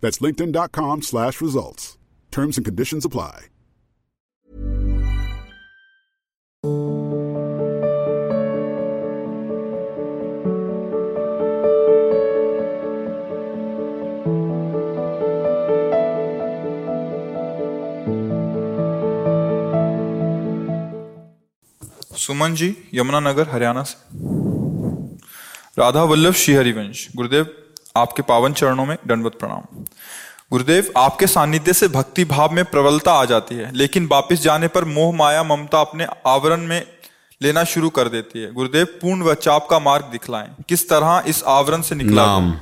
That's linkedin.com slash results. Terms and conditions apply. Suman ji Yamunanagar Haryana से राधा वल्लभ श्री हरिवंश गुरुदेव आपके पावन चरणों में दंडवत प्रणाम। गुरुदेव आपके सानिध्य से भक्ति भाव में प्रबलता आ जाती है लेकिन वापस जाने पर मोह माया ममता अपने आवरण में लेना शुरू कर देती है। गुरुदेव पूर्ण व चाप का मार्ग दिखलाएँ। किस तरह इस आवरण से निकला नाम।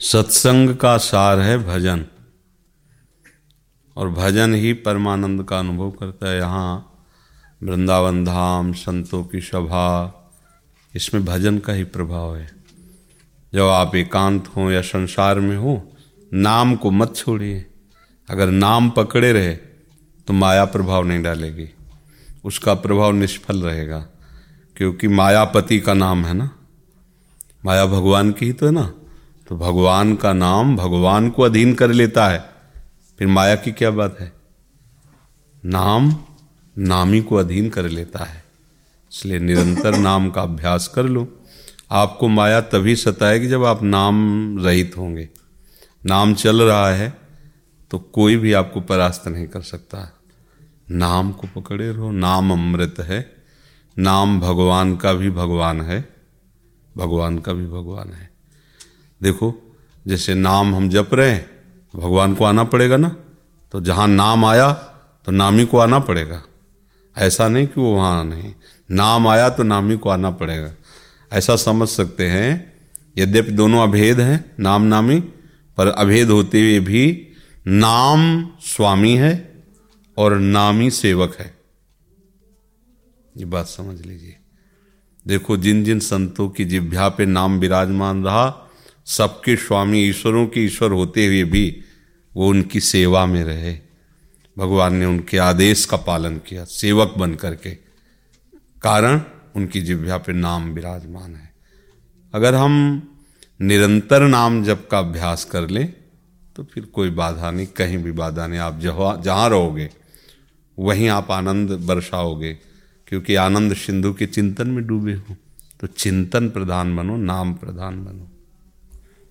सत्संग का सार है भजन। और भजन ही परमानंद का अनुभव करता है। यहाँ वृंदावन धाम संतों की सभा इसमें भजन का ही प्रभाव है। जब आप एकांत हो या संसार में हो, नाम को मत छोड़िए। अगर नाम पकड़े रहे तो माया प्रभाव नहीं डालेगी। उसका प्रभाव निष्फल रहेगा, क्योंकि मायापति का नाम है ना। माया भगवान की ही तो है ना। तो भगवान का नाम भगवान को अधीन कर लेता है। फिर माया की क्या बात है? नाम, नामी को अधीन कर लेता है। इसलिए निरंतर नाम का अभ्यास कर लो। आपको माया तभी सताएगी जब आप नाम रहित होंगे। नाम चल रहा है तो कोई भी आपको परास्त नहीं कर सकता। नाम को पकड़े रहो। नाम अमृत है। नाम भगवान का भी भगवान है। भगवान का भी भगवान है। देखो, जैसे नाम हम जप रहे हैं, भगवान को आना पड़ेगा ना? तो जहाँ नाम आया तो नामी को आना पड़ेगा। ऐसा नहीं कि वो वहाँ नहीं। नाम आया तो नामी को आना पड़ेगा। ऐसा समझ सकते हैं। यद्यपि दोनों अभेद हैं नाम नामी पर अभेद होते हुए भी नाम स्वामी है और नामी सेवक है। ये बात समझ लीजिए। देखो जिन जिन संतों की जिभ्या पे नाम विराजमान रहा, सबके स्वामी ईश्वरों के ईश्वर होते हुए भी वो उनकी सेवा में रहे। भगवान ने उनके आदेश का पालन किया, सेवक बन करके। कारण? उनकी जिभ्या पे नाम विराजमान है। अगर हम निरंतर नाम जप का अभ्यास कर लें तो फिर कोई बाधा नहीं, कहीं भी बाधा नहीं। आप जहाँ जहाँ रहोगे, वहीं आप आनंद बरसाओगे। क्योंकि आनंद सिंधु के चिंतन में डूबे हो तो चिंतन प्रधान बनो, नाम प्रधान बनो।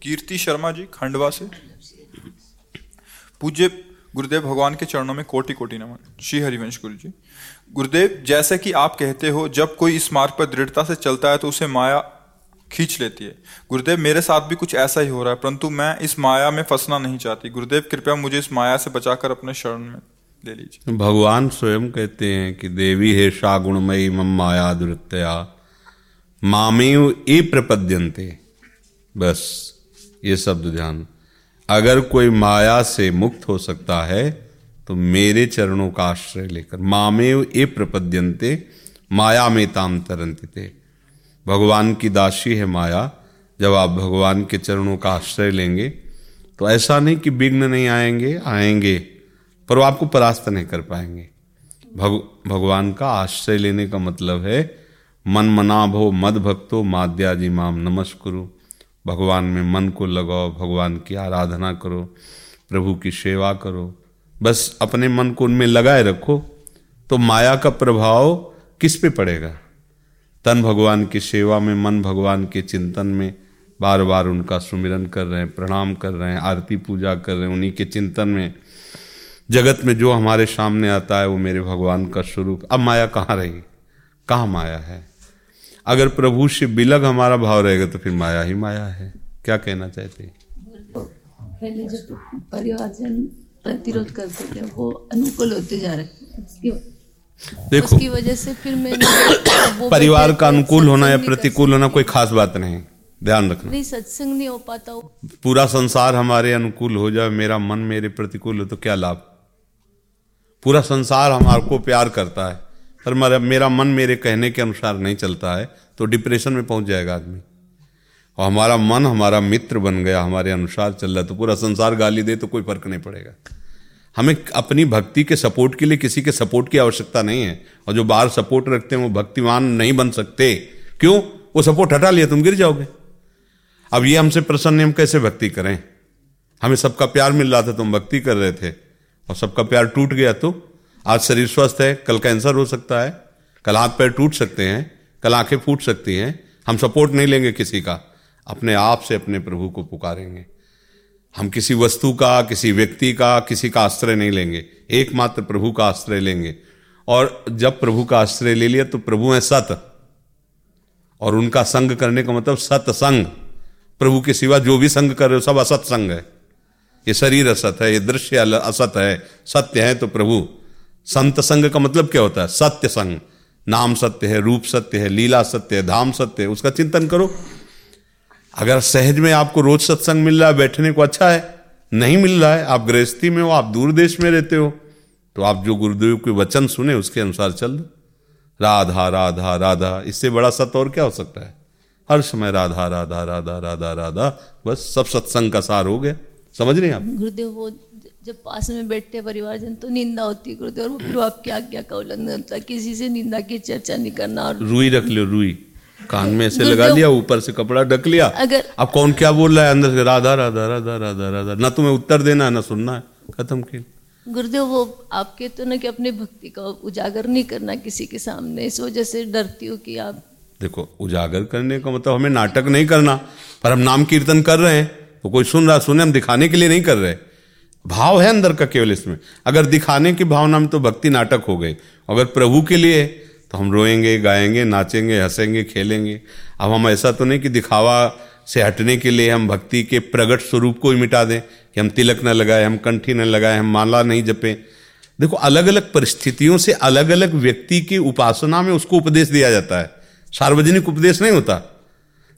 कीर्ति शर्मा जी, खंडवा से। पूज्य गुरुदेव भगवान के चरणों में कोटि कोटि नमन। श्री हरिवंश गुरु जी गुरुदेव, जैसे कि आप कहते हो, जब कोई इस मार्ग पर दृढ़ता से चलता है तो उसे माया खींच लेती है। गुरुदेव, मेरे साथ भी कुछ ऐसा ही हो रहा है, परंतु मैं इस माया में फंसना नहीं चाहती। गुरुदेव, कृपया मुझे इस माया से बचाकर अपने शरण में ले लीजिए। भगवान स्वयं कहते हैं कि, देवी हे शा गुणमयी मम माया दुरत्या, मामेव ए प्रपद्यंते बस, ये शब्द ध्यान। अगर कोई माया से मुक्त हो सकता है तो मेरे चरणों का आश्रय लेकर मामेव ए प्रपद्यंते माया में ताम तरंतिते भगवान की दासी है माया जब आप भगवान के चरणों का आश्रय लेंगे तो ऐसा नहीं कि विघ्न नहीं आएँगे आएँगे पर वो आपको परास्त नहीं कर पाएँगे। भग, भगवान का आश्रय लेने का मतलब है मन मना भो मद भक्तो माद्याजी माम नमस्कुरु। भगवान में मन को लगाओ भगवान की आराधना करो प्रभु की सेवा करो बस अपने मन को उनमें लगाए रखो तो माया का प्रभाव किस पे पड़ेगा? तन भगवान की सेवा में, मन भगवान के चिंतन में बार बार उनका सुमिरन कर रहे हैं, प्रणाम कर रहे हैं, आरती पूजा कर रहे हैं, उन्हीं के चिंतन में। जगत में जो हमारे सामने आता है, वो मेरे भगवान का स्वरूप। अब माया कहाँ रही? कहाँ माया है? अगर प्रभु से बिलग हमारा भाव रहेगा तो फिर माया ही माया है। क्या कहना चाहते परिवारजन प्रतिरोध करते थे वो अनुकूल होते जा रहे देखो उसकी वजह से फिर मैं परिवार का अनुकूल होना या कर प्रतिकूल होना कोई खास बात नहीं। ध्यान रखना। नहीं सत्संग नहीं हो पाता पूरा संसार हमारे अनुकूल हो जाए मेरा मन मेरे प्रतिकूल हो तो क्या लाभ? पूरा संसार हमारे को प्यार करता है पर मेरा मन मेरे कहने के अनुसार नहीं चलता है तो डिप्रेशन में पहुँच जाएगा आदमी। और हमारा मन हमारा मित्र बन गया, हमारे अनुसार चल रहा तो पूरा संसार गाली दे तो कोई फ़र्क नहीं पड़ेगा। हमें अपनी भक्ति के सपोर्ट के लिए किसी के सपोर्ट की आवश्यकता नहीं है, और जो बाहर सपोर्ट रखते हैं वो भक्तिमान नहीं बन सकते। क्यों? वो सपोर्ट हटा लिया तुम गिर जाओगे। अब ये हमसे प्रसन्न हम कैसे भक्ति करें? हमें सबका प्यार मिल रहा था तुम भक्ति कर रहे थे। और सबका प्यार टूट गया तो आज शरीर स्वस्थ है, कल कैंसर हो सकता है, कल हाथ पैर टूट सकते हैं, कल आँखें फूट सकती हैं, हम सपोर्ट नहीं लेंगे किसी का। अपने आप से अपने प्रभु को पुकारेंगे। हम किसी वस्तु का, किसी व्यक्ति का, किसी का आश्रय नहीं लेंगे। एकमात्र प्रभु का आश्रय लेंगे। और जब प्रभु का आश्रय ले लिया तो प्रभु है सत। और उनका संग करने का मतलब सत्संग प्रभु के सिवा जो भी संग कर रहे हो सब असत संग है। ये शरीर असत है, ये दृश्य असत है। सत्य है तो प्रभु। संत संग का मतलब क्या होता है? सत्य संग। नाम सत्य है, रूप सत्य है, लीला सत्य है, धाम सत्य है, उसका चिंतन करो। अगर सहज में आपको रोज सत्संग मिल रहा है बैठने को अच्छा है नहीं मिल रहा है आप गृहस्थी में हो आप दूर देश में रहते हो तो आप जो गुरुदेव के वचन सुने उसके अनुसार चल दो। राधा राधा राधा इससे बड़ा सत्य और क्या हो सकता है? हर समय राधा राधा राधा राधा राधा बस सब सत्संग का सार हो गया। समझ रहे हैं आप? गुरुदेव वो जब पास में बैठते परिवारजन तो निंदा होती है गुरुदेव और फिर आपकी आज्ञा का उल्लंघन होता है किसी से निंदा की चर्चा नहीं करना और रुई रख लो रुई। कान में ऐसे लगा लिया ऊपर से कपड़ा ढक लिया। अगर अब कौन क्या बोल रहा है अंदर से? राधा राधा राधा राधा राधा। ना तुम्हें उत्तर देना है ना सुनना है। खत्म किया गुरुदेव वो आप कहते हो ना कि अपने भक्ति का उजागर नहीं करना किसी के सामने। इस वजह से डरती हूँ कि आप देखो उजागर करने का मतलब हमें नाटक नहीं करना पर हम नाम कीर्तन कर रहे हैं। तो कोई सुन रहा सुने हम दिखाने के लिए नहीं कर रहे। भाव है अंदर का केवल इसमें। अगर दिखाने की भावना में तो भक्ति नाटक हो गई। अगर प्रभु के लिए तो हम रोएँगे, गाएँगे, नाचेंगे, हंसेंगे, खेलेंगे। अब हम ऐसा तो नहीं कि दिखावा से हटने के लिए हम भक्ति के प्रगट स्वरूप को ही मिटा दें कि हम तिलक न लगाए, हम कंठी न लगाए, हम माला नहीं जपें। देखो अलग अलग परिस्थितियों से अलग अलग व्यक्ति की उपासना में उसको उपदेश दिया जाता है। सार्वजनिक उपदेश नहीं होता।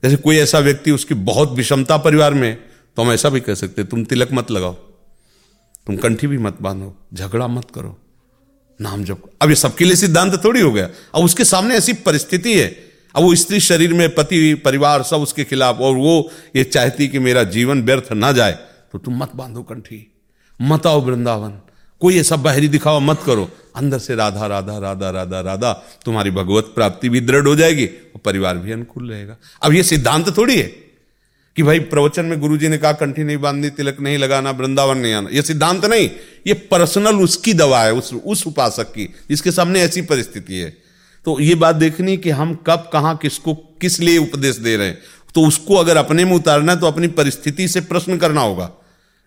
जैसे कोई ऐसा व्यक्ति उसकी बहुत विषमता परिवार में तो हम ऐसा भी कह सकते तुम तिलक मत लगाओ, तुम कंठी भी मत बांधो, झगड़ा मत करो नाम जप अब ये सबके लिए सिद्धांत थोड़ी हो गया। अब उसके सामने ऐसी परिस्थिति है। अब वो स्त्री शरीर में, पति, परिवार, सब उसके खिलाफ, और वो ये चाहती कि मेरा जीवन व्यर्थ ना जाए तो तुम मत बांधो कंठी। मत आओ वृंदावन। कोई ऐसा बाहरी दिखावा मत करो। अंदर से राधा राधा राधा राधा राधा, तुम्हारी भगवत प्राप्ति भी दृढ़ हो जाएगी, और परिवार भी अनुकूल रहेगा। अब ये सिद्धांत थोड़ी है। कि भाई प्रवचन में गुरुजी ने कहा, कंठी नहीं बांधनी, तिलक नहीं लगाना, वृंदावन नहीं आना। ये सिद्धांत नहीं, ये पर्सनल उसकी दवा है, उस उस उपासक की, जिसके सामने ऐसी परिस्थिति है। तो ये बात देखनी कि हम कब, कहाँ, किसको, किस लिए उपदेश दे रहे हैं। तो उसको अगर अपने में उतारना है तो अपनी परिस्थिति से प्रश्न करना होगा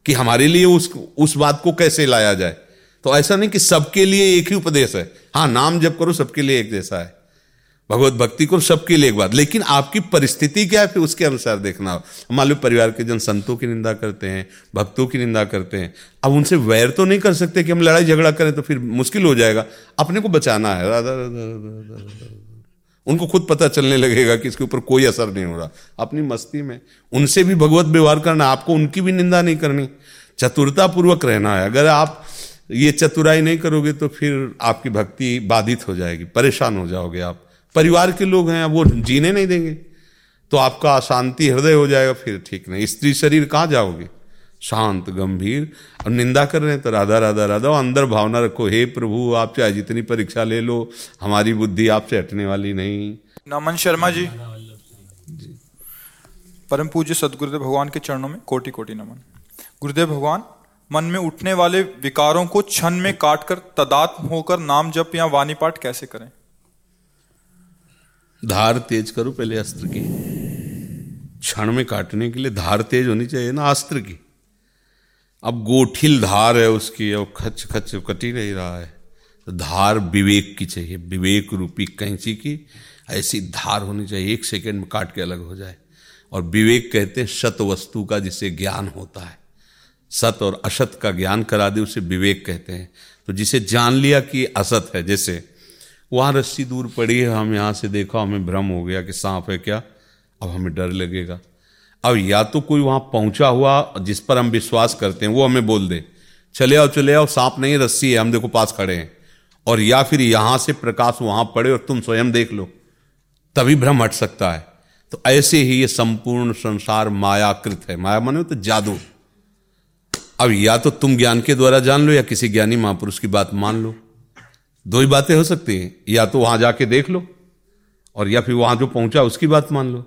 कि हमारे लिए उस उस बात को कैसे लाया जाए। तो ऐसा नहीं कि सबके लिए एक ही उपदेश है। हाँ नाम जब करो, सबके लिए एक जैसा है। भगवत भक्ति को सबके लिए एक बात। लेकिन आपकी परिस्थिति क्या है, फिर उसके अनुसार देखना। हो मान लो परिवार के जन संतों की निंदा करते हैं, भक्तों की निंदा करते हैं। अब उनसे वैर तो नहीं कर सकते कि हम लड़ाई झगड़ा करें तो फिर मुश्किल हो जाएगा। अपने को बचाना है। राधा उनको खुद पता चलने लगेगा कि इसके ऊपर कोई असर नहीं हो रहा। अपनी मस्ती में उनसे भी भगवत व्यवहार करना, आपको उनकी भी निंदा नहीं करनी। चतुरता पूर्वक रहना है। अगर आप ये चतुराई नहीं करोगे तो फिर आपकी भक्ति बाधित हो जाएगी, परेशान हो जाओगे आप। परिवार के लोग हैं, अब वो जीने नहीं देंगे। तो आपका अशांति हृदय हो जाएगा, फिर ठीक नहीं। स्त्री शरीर कहाँ जाओगे? शांत, गंभीर। और निंदा कर रहे हैं तो राधा राधा राधा, अंदर भावना रखो। हे प्रभु, आप चाहे जितनी परीक्षा ले लो, हमारी बुद्धि आपसे हटने वाली नहीं। नमन शर्मा जी। परम पूज्य सदगुरुदेव भगवान के चरणों में कोटि कोटि नमन। गुरुदेव भगवान, मन में उठने वाले विकारों को क्षण में काटकर तदात्म होकर नाम जप या वाणी पाठ कैसे करें? धार तेज करो, पहले अस्त्र की। क्षण में काटने के लिए धार तेज होनी चाहिए ना अस्त्र की। अब गोठिल धार है उसकी और खच खच, कट ही नहीं रहा है। तो धार विवेक की चाहिए, विवेक रूपी कैंची की ऐसी धार होनी चाहिए, एक सेकंड में काट के अलग हो जाए। और विवेक कहते हैं, सत वस्तु का जिसे ज्ञान होता है। सत और असत का ज्ञान करा दे, उसे विवेक कहते हैं। तो जिसे जान लिया कि असत है, जैसे वहाँ रस्सी दूर पड़ी है, हम यहाँ से देखा, हमें भ्रम हो गया कि सांप है क्या? अब हमें डर लगेगा। अब या तो कोई वहाँ पहुँचा हुआ जिस पर हम विश्वास करते हैं, वो हमें बोल दे, चले आओ चले आओ, सांप नहीं, रस्सी है, हम देखो पास खड़े हैं। और या फिर यहाँ से प्रकाश वहाँ पड़े और तुम स्वयं देख लो, तभी भ्रम हट सकता है। तो ऐसे ही ये संपूर्ण संसार मायाकृत है। माया माने तो जादू। अब या तो तुम ज्ञान के द्वारा जान लो या किसी ज्ञानी महापुरुष की बात मान लो। दो ही बातें हो सकती हैं, या तो वहाँ जाके देख लो, और या फिर वहाँ जो पहुँचा उसकी बात मान लो।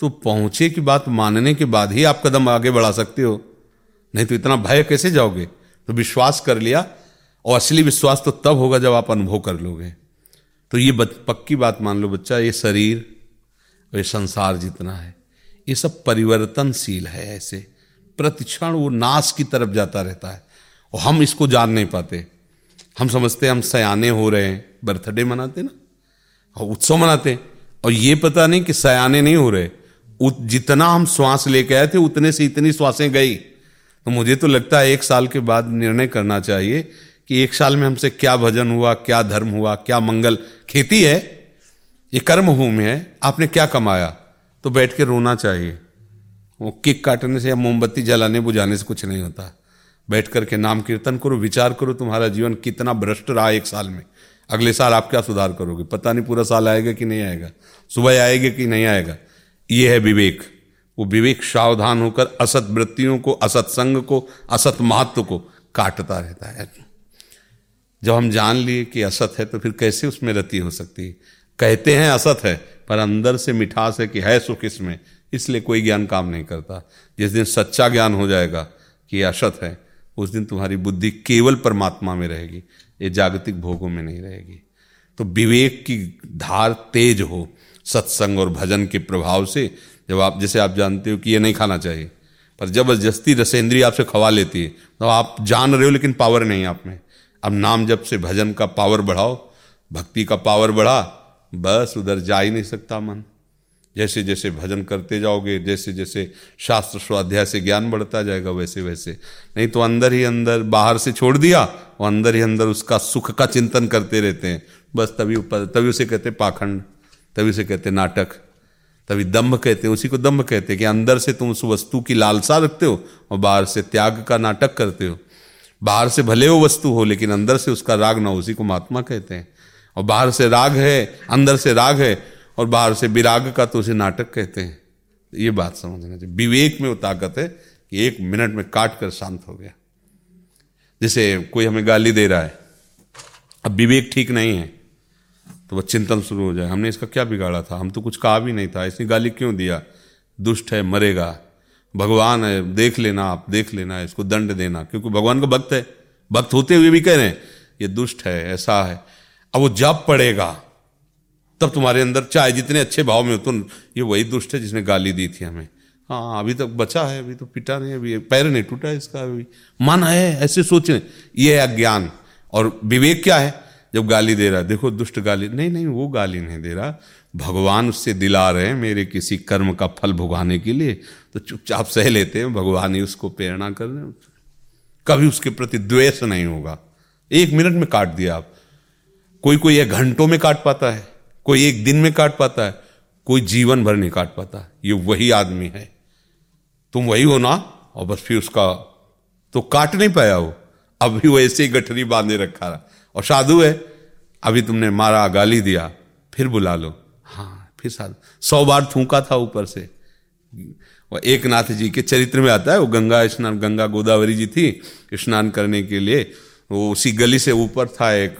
तो पहुँचे की बात मानने के बाद ही आप कदम आगे बढ़ा सकते हो। नहीं तो इतना भय कैसे जाओगे? तो विश्वास कर लिया, और असली विश्वास तो तब होगा जब आप अनुभव कर लोगे। तो ये पक्की बात मान लो बच्चा, ये शरीर और ये संसार जितना है, ये सब परिवर्तनशील है ऐसे। प्रतिक्षण वो नाश की तरफ़ जाता रहता है, और हम इसको जान नहीं पाते। हम समझते हैं हम सयाने हो रहे हैं, बर्थडे मनाते ना? और उत्सव मनाते और ये पता नहीं कि सयाने नहीं हो रहे। जितना हम श्वास लेके आए थे, उतने से इतनी श्वासें गई। तो मुझे तो लगता है एक साल के बाद निर्णय करना चाहिए कि एक साल में हमसे क्या भजन हुआ, क्या धर्म हुआ, क्या मंगल। खेती है, ये कर्म भूमि है, आपने क्या कमाया? तो बैठ के रोना चाहिए। वो किक काटने से या मोमबत्ती जलाने बुझाने से कुछ नहीं होता। बैठ करके नाम कीर्तन करो, विचार करो तुम्हारा जीवन कितना भ्रष्ट रहा एक साल में। अगले साल आप क्या सुधार करोगे? पता नहीं पूरा साल आएगा कि नहीं आएगा। सुबह आएगा कि नहीं आएगा? ये है विवेक। वो विवेक सावधान होकर असत वृत्तियों को, असत संग को, असत महत्व को काटता रहता है। जब हम जान लिए कि असत है तो फिर कैसे उसमें रति हो सकती है? कहते हैं असत है, पर अंदर से मिठास है कि है सुख इसमें। इसलिए कोई ज्ञान काम नहीं करता। जिस दिन सच्चा ज्ञान हो जाएगा कि असत है उस दिन तुम्हारी बुद्धि केवल परमात्मा में रहेगी, ये जागतिक भोगों में नहीं रहेगी। तो विवेक की धार तेज हो, सत्संग और भजन के प्रभाव से, जब आप, जैसे आप जानते हो कि ये नहीं खाना चाहिए, पर ज़बरदस्ती रसेंद्री आपसे खवा लेती है तो आप जान रहे हो लेकिन पावर नहीं आप में। अब नाम जब से भजन का पावर बढ़ाओ, भक्ति का पावर बढ़ा, बस उधर जा ही नहीं सकता मन। जैसे जैसे भजन करते जाओगे, जैसे जैसे शास्त्र स्वाध्याय से ज्ञान बढ़ता जाएगा, वैसे वैसे। नहीं तो अंदर ही अंदर बाहर से छोड़ दिया और अंदर ही अंदर उसका सुख का चिंतन करते रहते हैं। बस तभी तभी उसे कहते पाखंड, तभी उसे कहते नाटक, तभी दम्भ कहते हैं, उसी को दम्भ कहते हैं कि अंदर से तुम उस वस्तु की लालसा रखते हो और बाहर से त्याग का नाटक करते हो। बाहर से भले वो वस्तु हो, लेकिन अंदर से उसका राग ना उसी को महात्मा कहते हैं। और बाहर से राग है, अंदर से राग है और बाहर से विराग का तो उसे नाटक कहते हैं। ये बात समझना चाहिए। विवेक में वो ताकत है कि एक मिनट में काट कर शांत हो गया। जैसे कोई हमें गाली दे रहा है, अब विवेक ठीक नहीं है तो वह चिंतन शुरू हो जाए। हमने इसका क्या बिगाड़ा था? हम तो कुछ कहा भी नहीं था। इसने गाली क्यों दिया? दुष्ट है, मरेगा। भगवान है, देख लेना आप, देख लेना, इसको दंड देना। क्योंकि भगवान का भक्त है। भक्त होते हुए भी कह रहे हैं, ये दुष्ट है, ऐसा है। अब वो जब पड़ेगा तब तुम्हारे अंदर चाहे जितने अच्छे भाव में हो तो ये वही दुष्ट है जिसने गाली दी थी हमें। हाँ अभी तक बचा है, अभी तो पिटा नहीं, अभी पैर नहीं टूटा इसका, अभी मन है, ऐसे सोचने ये है अज्ञान। और विवेक क्या है? जब गाली दे रहा है, देखो दुष्ट गाली, नहीं नहीं, वो गाली नहीं दे रहा। भगवान उससे दिला रहे हैं मेरे किसी कर्म का फल भुगाने के लिए। तो चुपचाप सह लेते हैं, भगवान ही उसको प्रेरणा कर रहे हैं। कभी उसके प्रति द्वेष नहीं होगा। एक मिनट में काट दिया आप। कोई कोई एक घंटों में काट पाता है। कोई एक दिन में काट पाता है, कोई जीवन भर नहीं काट पाता। ये वही आदमी है। तुम वही हो ना? और बस फिर उसका तो काट नहीं पाया वो। अभी वो ऐसे ही गठरी बांधे रखा रहा। और साधु है, अभी तुमने मारा, गाली दिया, फिर बुला लो। हाँ फिर साधु। सौ बार थूका था ऊपर से। वो एक नाथ जी के चरित्र में आता है, वो गंगा स्नान, गंगा गोदावरी जी थी, स्नान करने के लिए। वो उसी गली से ऊपर था एक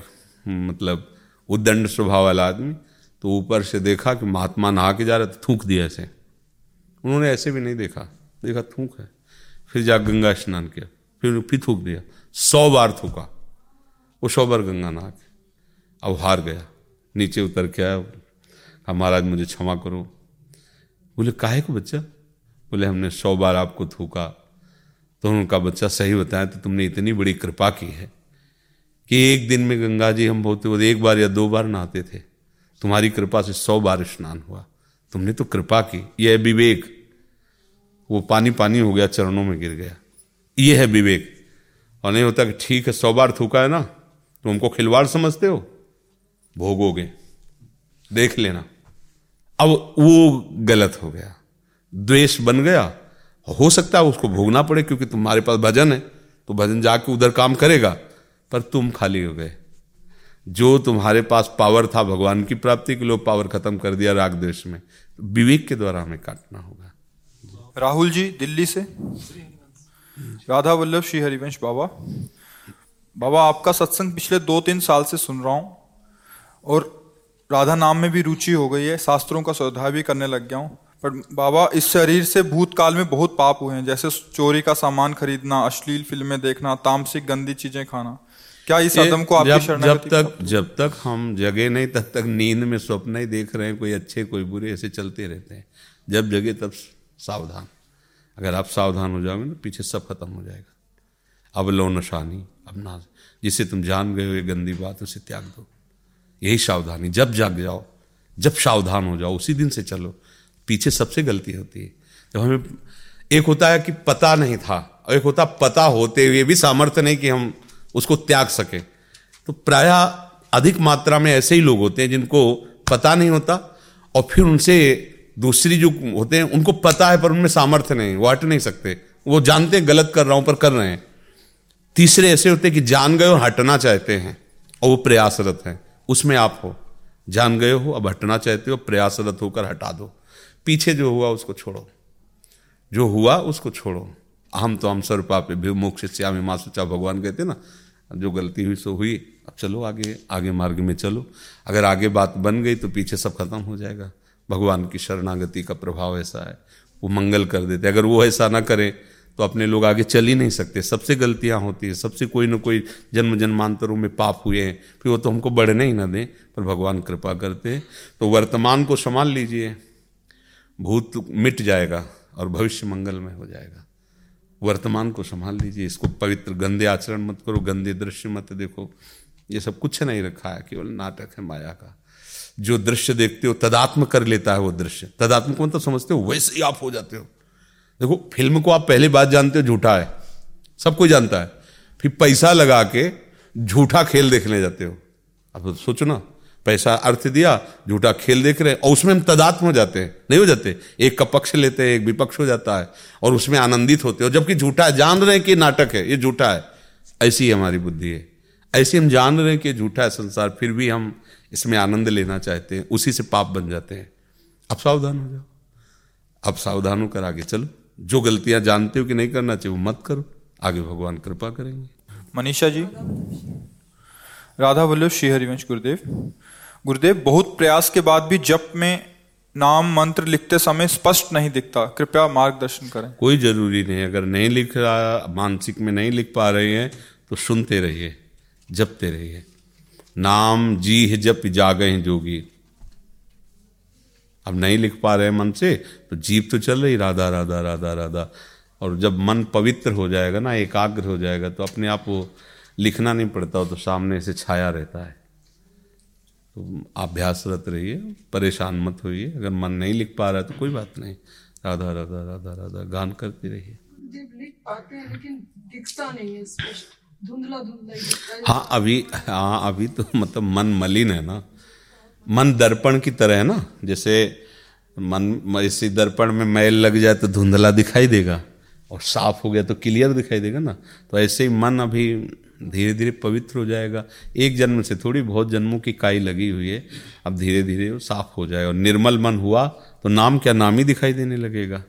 मतलब उद्दंड स्वभाव वाला आदमी। तो ऊपर से देखा कि महात्मा नहा के जा रहे तो थूक दिया ऐसे। उन्होंने ऐसे भी नहीं देखा। देखा थूक है। फिर जा गंगा स्नान किया। फिर फिर थूक दिया। सौ बार थूका। वो सौ बार गंगा नहा के। अब हार गया। नीचे उतर के आया। कहा, महाराज, मुझे क्षमा करो। बोले, काहे को बच्चा? बोले, हमने सौ बार आपको थूका। तो उनका बच्चा, सही बताया तो तुमने इतनी बड़ी कृपा की है कि एक दिन में गंगा जी हम बहुत एक बार या दो बार नहाते थे। तुम्हारी कृपा से सौ बार स्नान हुआ। तुमने तो कृपा की। यह विवेक। वो पानी पानी हो गया, चरणों में गिर गया। ये है विवेक। और नहीं होता कि ठीक है, सौ बार थूका है ना तुम हमको खिलवाड़ समझते हो? भोगोगे। देख लेना। अब वो गलत हो गया। द्वेष बन गया। हो सकता है उसको भोगना पड़े क्योंकि तुम्हारे पास भजन है तो भजन जाके उधर काम करेगा, पर तुम खाली हो गए। जो तुम्हारे पास पावर था, भगवान की प्राप्ति के लिए पावर खत्म कर दिया राग द्वेष में। विवेक के द्वारा हमें काटना होगा। राहुल जी, दिल्ली से। राधा वल्लभ श्री हरिवंश बाबा। बाबा, आपका सत्संग पिछले दो तीन साल से सुन रहा हूँ और राधा नाम में भी रुचि हो गई है, शास्त्रों का स्वाध्याय भी करने लग गया हूँ। पर बाबा, इस शरीर से भूतकाल में बहुत पाप हुए हैं, जैसे चोरी का सामान खरीदना, अश्लील फ़िल्में देखना, तामसिक गंदी चीज़ें खाना। क्या इस कदम को आपकी जब, जब तक जब तक हम जगे नहीं तब तक नींद में स्वप्न ही देख रहे हैं कोई अच्छे कोई बुरे ऐसे चलते रहते हैं। जब जगे तब सावधान। अगर आप सावधान हो जाओगे ना पीछे सब खत्म हो जाएगा। अब लो नशानी अब ना जिसे तुम जान गए हो ये गंदी बात उसे त्याग दो। यही सावधानी। जब जाग जाओ जब सावधान हो जाओ उसी दिन से चलो। पीछे सबसे गलती होती है। जब हमें एक होता है कि पता नहीं था और एक होता पता होते हुए भी सामर्थ्य नहीं कि हम उसको त्याग सके। तो प्राय अधिक मात्रा में ऐसे ही लोग होते हैं जिनको पता नहीं होता और फिर उनसे दूसरी जो होते हैं, उनको पता है पर उनमें सामर्थ्य नहीं, वो हट नहीं सकते। वो जानते हैं, गलत कर रहा हूँ पर कर रहे हैं। तीसरे ऐसे होते हैं कि जान गए और हटना चाहते हैं और वो प्रयासरत हैं। उसमें आप हो। जान गए हो, अब हटना चाहते हो, प्रयासरत होकर हटा दो। पीछे जो हुआ उसको छोड़ो। जो हुआ उसको छोड़ो। हम तो हम सर पापे भी मोक्ष श्यामी माँ सोचा भगवान कहते ना जो गलती हुई, सो हुई। अब चलो आगे आगे मार्ग में चलो। अगर आगे बात बन गई तो पीछे सब खत्म हो जाएगा। भगवान की शरणागति का प्रभाव ऐसा है। वो मंगल कर देते। अगर वो ऐसा ना करें तो अपने लोग आगे चल ही नहीं सकते। सबसे गलतियाँ होती हैं। सबसे कोई ना कोई जन्म जन्मांतरों में पाप हुए हैं। फिर वो तो हमको बढ़ने ही ना दें, पर भगवान कृपा करते हैं। तो वर्तमान को संभाल लीजिए। भूत मिट जाएगा और भविष्य मंगल में हो जाएगा। वर्तमान को संभाल लीजिए, इसको पवित्र गंदे आचरण मत करो, गंदे दृश्य मत देखो। ये सब कुछ नहीं रखा है, केवल नाटक है माया का। जो दृश्य देखते हो, तदात्म कर लेता है वो दृश्य। तदात्म को मतलब समझते हो, वैसे ही आप हो जाते हो। देखो, फ़िल्म को आप पहली बात जानते हो, झूठा है। सब कोई जानता है। फिर पैसा लगा के झूठा खेल देखने जाते हो। अब सोचो ना पैसा अर्थ दिया, झूठा खेल देख रहे हैं, और उसमें हम तदात्म हो जाते हैं, नहीं हो जाते। एक का पक्ष लेते हैं, एक विपक्ष हो जाता है, और उसमें आनंदित होते हो। जबकि झूठा जान रहे हैं कि नाटक है, ये झूठा है, ऐसी ही हमारी बुद्धि है। ऐसे हम जान रहे हैं कि झूठा है संसार, फिर भी हम इसमें आनंद लेना चाहते हैं, उसी से पाप बन जाते हैं। अब सावधान हो जाओ। अब सावधान होकर आगे चलो। जो गलतियाँ जानते हो कि नहीं करना चाहिए, वो मत करो। आगे भगवान कृपा करेंगे। मनीषा जी। राधा वल्लभ श्री हरिवंश गुरुदेव। गुरुदेव, बहुत प्रयास के बाद भी जप में नाम मंत्र लिखते समय स्पष्ट नहीं दिखता। कृपया मार्गदर्शन करें। कोई ज़रूरी नहीं, अगर नहीं लिख रहा, मानसिक में नहीं लिख पा रहे हैं तो सुनते रहिए, जपते रहिए। नाम जी है जप, जागे हैं जोगी। अब नहीं लिख पा रहे मन से तो जीप तो चल रही, राधा राधा राधा राधा। और जब मन पवित्र हो जाएगा ना, एकाग्र हो जाएगा तो अपने आप वो लिखना नहीं पड़ता तो सामने से छाया रहता है। तो अभ्यासरत रहिए परेशान मत होइए। अगर मन नहीं लिख पा रहा है तो कोई बात नहीं। राधा राधा राधा राधा गान करती रहिए। लिख पाते हैं लेकिन दिखता नहीं है धुंधला धुंधला हाँ अभी हाँ अभी तो मतलब मन मलिन है ना। मन दर्पण की तरह है ना। जैसे मन इसी दर्पण में मैल लग जाए तो धुंधला दिखाई देगा। और साफ़ हो गया तो क्लियर दिखाई देगा ना। तो ऐसे ही मन अभी धीरे धीरे पवित्र हो जाएगा। एक जन्म से थोड़ी बहुत जन्मों की काई लगी हुई है। अब धीरे धीरे वो साफ़ हो जाएगा और निर्मल मन हुआ तो नाम क्या नाम ही दिखाई देने लगेगा।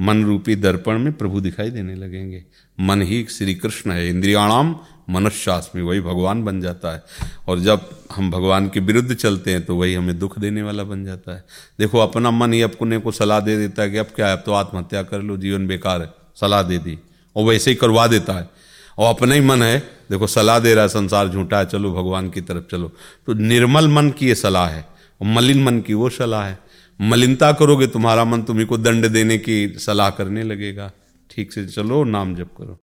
मन रूपी दर्पण में प्रभु दिखाई देने लगेंगे। मन ही श्री कृष्ण है। इंद्रियाणाम मनुष्यास्मि वही भगवान बन जाता है। और जब हम भगवान के विरुद्ध चलते हैं तो वही हमें दुख देने वाला बन जाता है। देखो, अपना मन ही अपने को सलाह दे देता है कि अब क्या है? अब तो आत्महत्या कर लो, जीवन बेकार है। सलाह दे दी। और वैसे ही करवा देता है। और अपने ही मन है। देखो, सलाह दे रहा है, संसार झूठा है, चलो भगवान की तरफ़ चलो। तो निर्मल मन की ये सलाह है, और मलिन मन की वो सलाह है। मलिनता करोगे, तुम्हारा मन तुम्हें को दंड देने की सलाह करने लगेगा। ठीक से चलो, नाम जप करो।